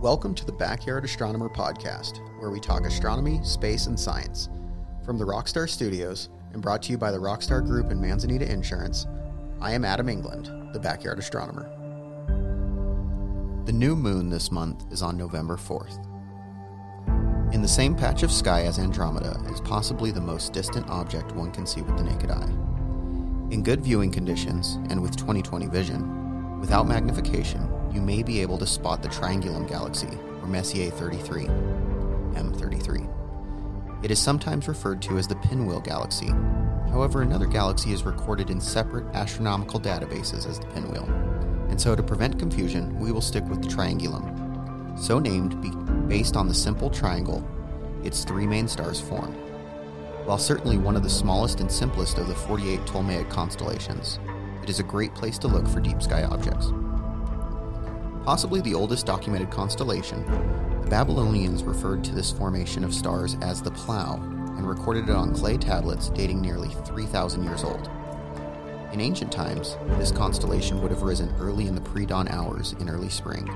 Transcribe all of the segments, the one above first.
Welcome to the Backyard Astronomer podcast, where we talk astronomy, space, and science. From the Rockstar Studios and brought to you by the Rockstar Group and Manzanita Insurance, I am Adam England, the Backyard Astronomer. The new moon this month is on November 4th. In the same patch of sky as Andromeda is possibly the most distant object one can see with the naked eye. In good viewing conditions and with 2020 vision, without magnification, you may be able to spot the Triangulum galaxy, or Messier 33, M33. It is sometimes referred to as the Pinwheel galaxy. However, another galaxy is recorded in separate astronomical databases as the Pinwheel. And so, to prevent confusion, we will stick with the Triangulum, so named based on the simple triangle its three main stars form. While certainly one of the smallest and simplest of the 48 Ptolemaic constellations, it is a great place to look for deep sky objects. Possibly the oldest documented constellation, the Babylonians referred to this formation of stars as the Plough and recorded it on clay tablets dating nearly 3,000 years old. In ancient times, this constellation would have risen early in the pre dawn hours in early spring,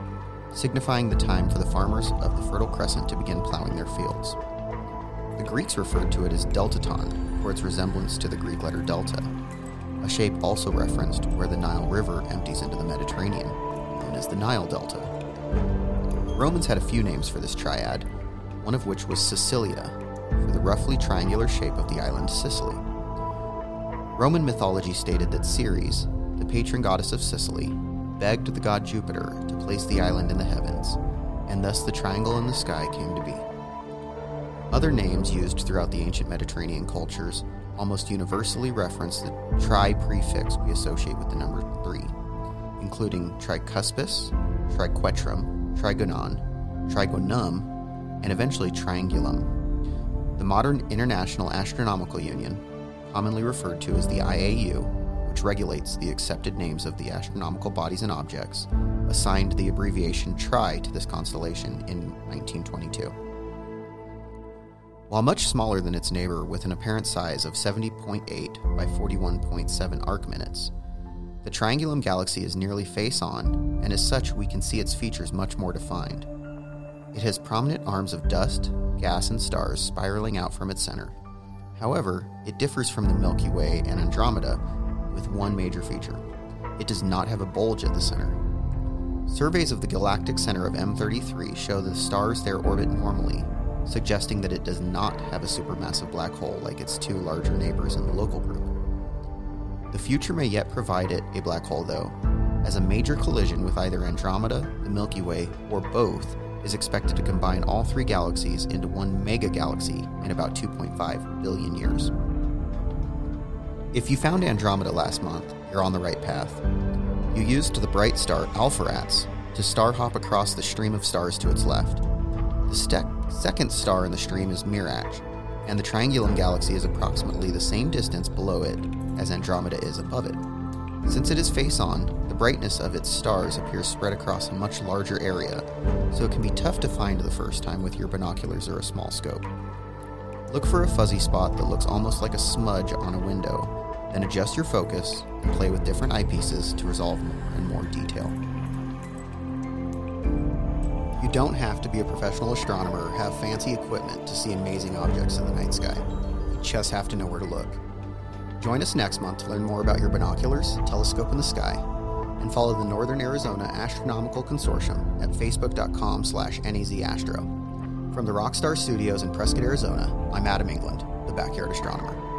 signifying the time for the farmers of the Fertile Crescent to begin plowing their fields. The Greeks referred to it as deltoton for its resemblance to the Greek letter delta, a shape also referenced where the Nile River empties into the Mediterranean, known as the Nile Delta. The Romans had a few names for this triad, one of which was Sicilia, for the roughly triangular shape of the island Sicily. Roman mythology stated that Ceres, the patron goddess of Sicily, begged the god Jupiter to place the island in the heavens, and thus the triangle in the sky came to be. Other names used throughout the ancient Mediterranean cultures almost universally reference the tri prefix we associate with the number 3, including tricuspis, triquetrum, trigonon, trigonum, and eventually triangulum. The modern International Astronomical Union, commonly referred to as the IAU, which regulates the accepted names of the astronomical bodies and objects, assigned the abbreviation TRI to this constellation in 1922. While much smaller than its neighbor with an apparent size of 70.8 by 41.7 arc minutes, the Triangulum galaxy is nearly face on, and as such, we can see its features much more defined. It has prominent arms of dust, gas, and stars spiraling out from its center. However, it differs from the Milky Way and Andromeda with one major feature it does not have a bulge at the center. Surveys of the galactic center of M33 show the stars there orbit normally, suggesting that it does not have a supermassive black hole like its two larger neighbors in the local group. The future may yet provide it a black hole, though, as a major collision with either Andromeda, the Milky Way, or both is expected to combine all three galaxies into one mega galaxy in about 2.5 billion years. If you found Andromeda last month, you're on the right path. You used the bright star Alpheratz to star hop across the stream of stars to its left. The ste- second star in the stream is Mirach, and the Triangulum galaxy is approximately the same distance below it as Andromeda is above it. Since it is face on, the brightness of its stars appears spread across a much larger area, so it can be tough to find the first time with your binoculars or a small scope. Look for a fuzzy spot that looks almost like a smudge on a window, then adjust your focus and play with different eyepieces to resolve and more detail. You don't have to be a professional astronomer or have fancy equipment to see amazing objects in the night sky. You just have to know where to look. Join us next month to learn more about your binoculars, telescope in the sky, and follow the Northern Arizona Astronomical Consortium at facebook.com slash nezastro. From the Rockstar Studios in Prescott, Arizona, I'm Adam England, the Backyard Astronomer.